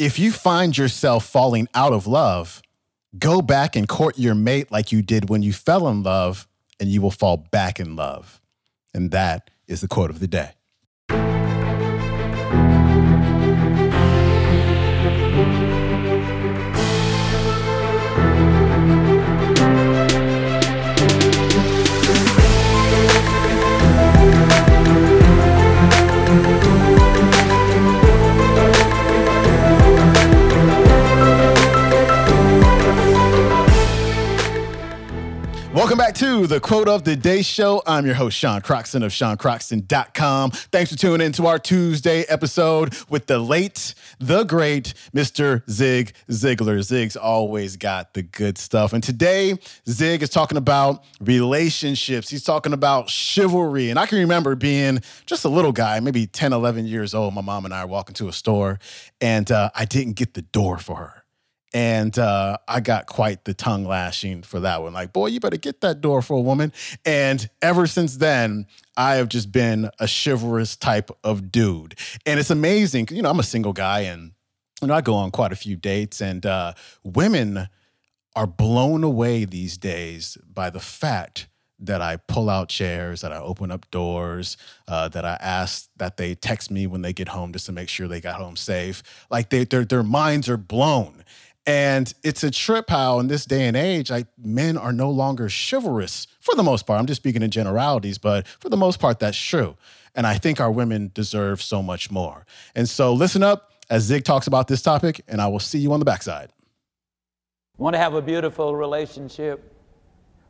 if you find yourself falling out of love, go back and court your mate like you did when you fell in love, and you will fall back in love. And that is the quote of the day. Welcome back to the Quote of the Day Show. I'm your host, Sean Croxton of SeanCroxton.com. Thanks for tuning in to our Tuesday episode with the late, the great Mr. Zig Ziglar. Zig's always got the good stuff. And today, Zig is talking about relationships. He's talking about chivalry. And I can remember being just a little guy, maybe 10, 11 years old. My mom and I are walking to a store, and uh, I didn't get the door for her. And uh, I got quite the tongue lashing for that one. Like, boy, you better get that door for a woman. And ever since then, I have just been a chivalrous type of dude. And it's amazing. You know, I'm a single guy and, you know, I go on quite a few dates, and uh, women are blown away these days by the fact that I pull out chairs, that I open up doors, uh, that I ask that they text me when they get home just to make sure they got home safe. Like they, their their minds are blown. And it's a trip how in this day and age, like men are no longer chivalrous for the most part. I'm just speaking in generalities, but for the most part, that's true. And I think our women deserve so much more. And so listen up as Zig talks about this topic, and I will see you on the backside. Want to have a beautiful relationship?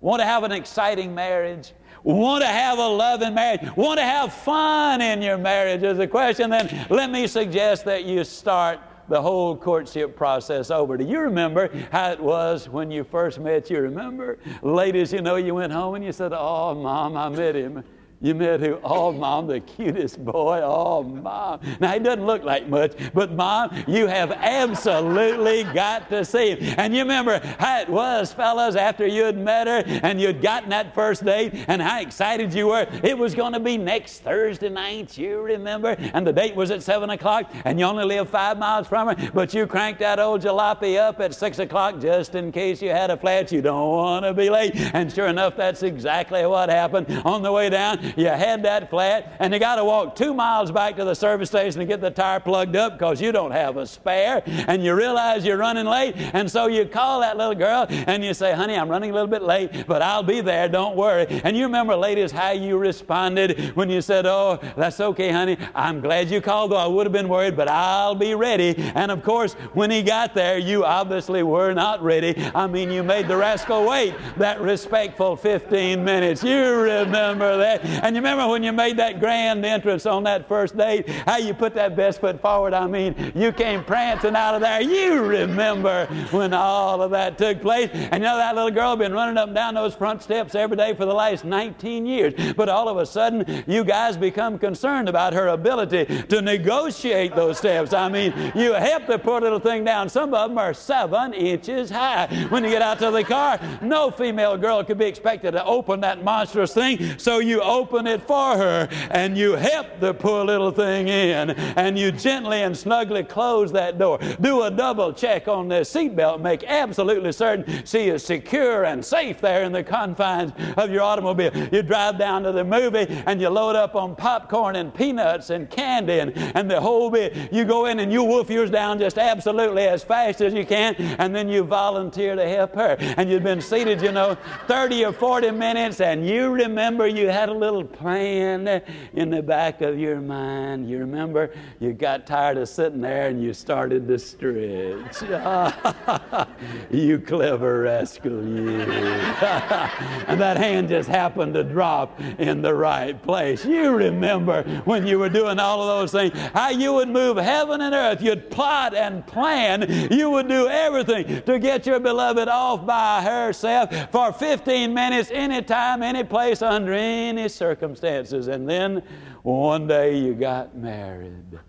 Want to have an exciting marriage? Want to have a loving marriage? Want to have fun in your marriage? Is the question. Then let me suggest that you start the whole courtship process over. Do you remember how it was when you first met? You remember? Ladies, you know, you went home and you said, Oh, Mom, I met him. You met who? Oh, mom, the cutest boy. Oh, mom. Now, he doesn't look like much, but mom, you have absolutely got to see him. And you remember how it was, fellas, after you had met her and you'd gotten that first date and how excited you were. It was going to be next Thursday night, you remember? And the date was at 7 o'clock and you only live five miles from her, but you cranked that old jalopy up at 6 o'clock just in case you had a flat. You don't want to be late. And sure enough, that's exactly what happened. On the way down, you had that flat, and you got to walk two miles back to the service station to get the tire plugged up because you don't have a spare, and you realize you're running late, and so you call that little girl and you say, Honey, I'm running a little bit late, but I'll be there, don't worry. And you remember, ladies, how you responded when you said, Oh, that's okay, honey. I'm glad you called, though I would have been worried, but I'll be ready. And of course, when he got there, you obviously were not ready. I mean, you made the rascal wait that respectful 15 minutes. You remember that. And you remember when you made that grand entrance on that first date, how you put that best foot forward? I mean, you came prancing out of there. You remember when all of that took place. And you know that little girl been running up and down those front steps every day for the last 19 years. But all of a sudden, you guys become concerned about her ability to negotiate those steps. I mean, you help the poor little thing down. Some of them are seven inches high. When you get out to the car, no female girl could be expected to open that monstrous thing. So you open it for her and you help the poor little thing in and you gently and snugly close that door. Do a double check on the seatbelt. Make absolutely certain she is secure and safe there in the confines of your automobile. You drive down to the movie and you load up on popcorn and peanuts and candy and, and the whole bit. You go in and you wolf yours down just absolutely as fast as you can and then you volunteer to help her. And you've been seated, you know, 30 or 40 minutes and you remember you had a little plan in the back of your mind. You remember you got tired of sitting there and you started to stretch. you clever rascal, you. and that hand just happened to drop in the right place. You remember when you were doing all of those things, how you would move heaven and earth. You'd plot and plan. You would do everything to get your beloved off by herself for 15 minutes, anytime, any place, under any circumstances. And then one day you got married.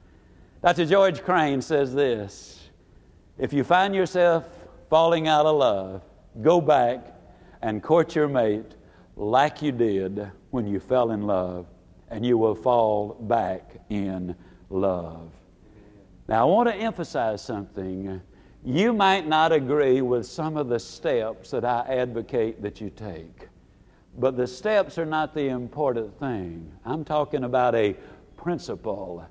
Dr. George Crane says this If you find yourself falling out of love, go back and court your mate like you did when you fell in love, and you will fall back in love. Now, I want to emphasize something. You might not agree with some of the steps that I advocate that you take, but the steps are not the important thing. I'm talking about a principle.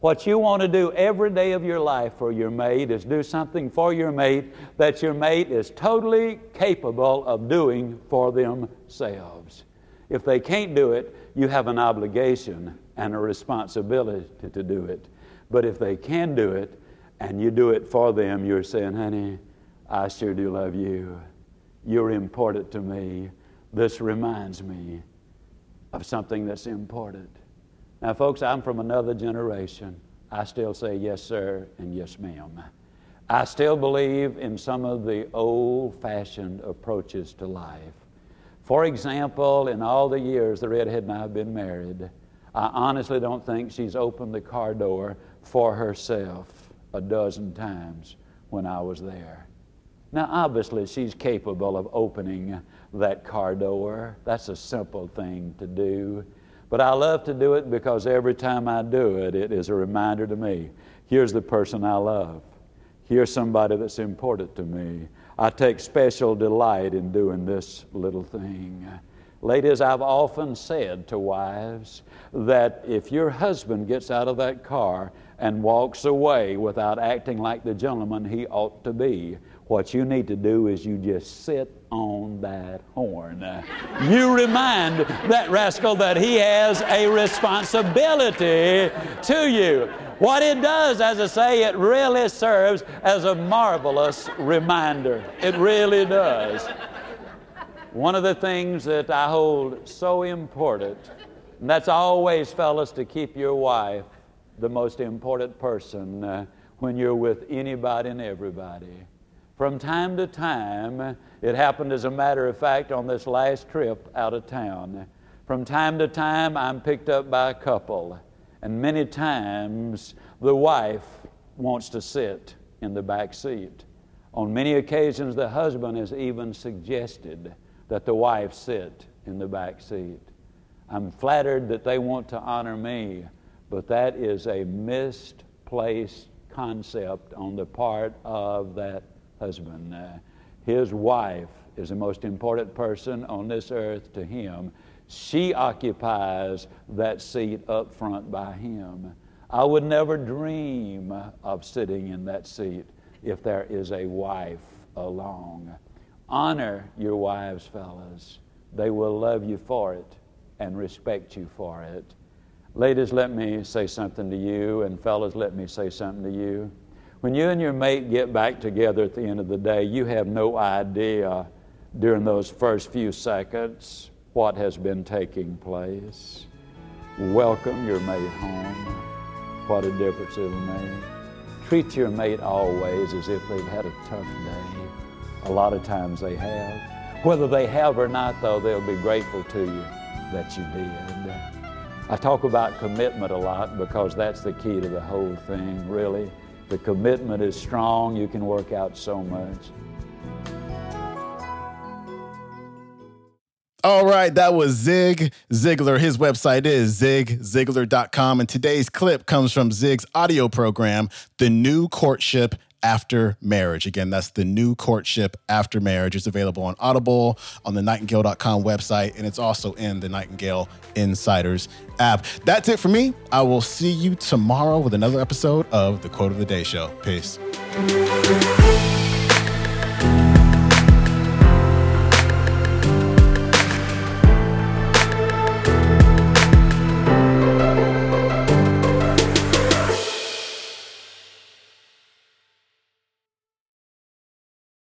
What you want to do every day of your life for your mate is do something for your mate that your mate is totally capable of doing for themselves. If they can't do it, you have an obligation and a responsibility to do it. But if they can do it, and you do it for them, you're saying, honey, I sure do love you. You're important to me. This reminds me of something that's important. Now, folks, I'm from another generation. I still say yes, sir, and yes, ma'am. I still believe in some of the old fashioned approaches to life. For example, in all the years the redhead and I have been married, I honestly don't think she's opened the car door for herself a dozen times when I was there. Now, obviously, she's capable of opening that car door. That's a simple thing to do. But I love to do it because every time I do it, it is a reminder to me here's the person I love. Here's somebody that's important to me. I take special delight in doing this little thing. Ladies, I've often said to wives that if your husband gets out of that car and walks away without acting like the gentleman he ought to be, what you need to do is you just sit on that horn. You remind that rascal that he has a responsibility to you. What it does, as I say, it really serves as a marvelous reminder. It really does. One of the things that I hold so important, and that's always, fellas, to keep your wife the most important person uh, when you're with anybody and everybody. From time to time, it happened as a matter of fact on this last trip out of town. From time to time, I'm picked up by a couple, and many times the wife wants to sit in the back seat. On many occasions, the husband has even suggested that the wife sit in the back seat. I'm flattered that they want to honor me but that is a misplaced concept on the part of that husband. Uh, his wife is the most important person on this earth to him. She occupies that seat up front by him. I would never dream of sitting in that seat if there is a wife along. Honor your wives, fellas. They will love you for it and respect you for it. Ladies, let me say something to you, and fellas, let me say something to you. When you and your mate get back together at the end of the day, you have no idea during those first few seconds what has been taking place. Welcome your mate home. What a difference it'll make. Treat your mate always as if they've had a tough day. A lot of times they have. Whether they have or not, though, they'll be grateful to you that you did. I talk about commitment a lot because that's the key to the whole thing, really. The commitment is strong, you can work out so much. All right, that was Zig Ziglar. His website is zigziglar.com. And today's clip comes from Zig's audio program, The New Courtship after marriage. Again, that's the new courtship after marriage. It's available on Audible, on the nightingale.com website, and it's also in the Nightingale Insiders app. That's it for me. I will see you tomorrow with another episode of the Quote of the Day Show. Peace.